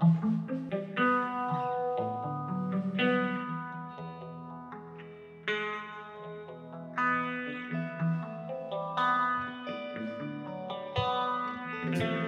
Forget about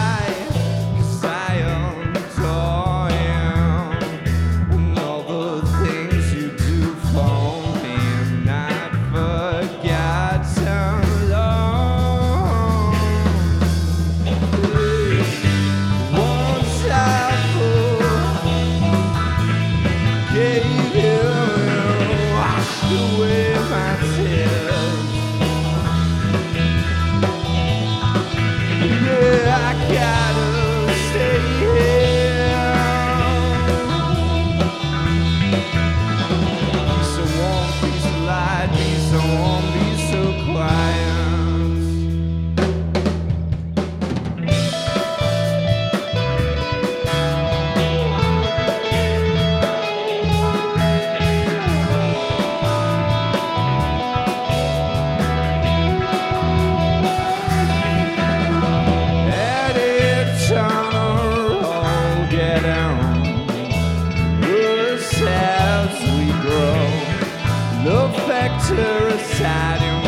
her aside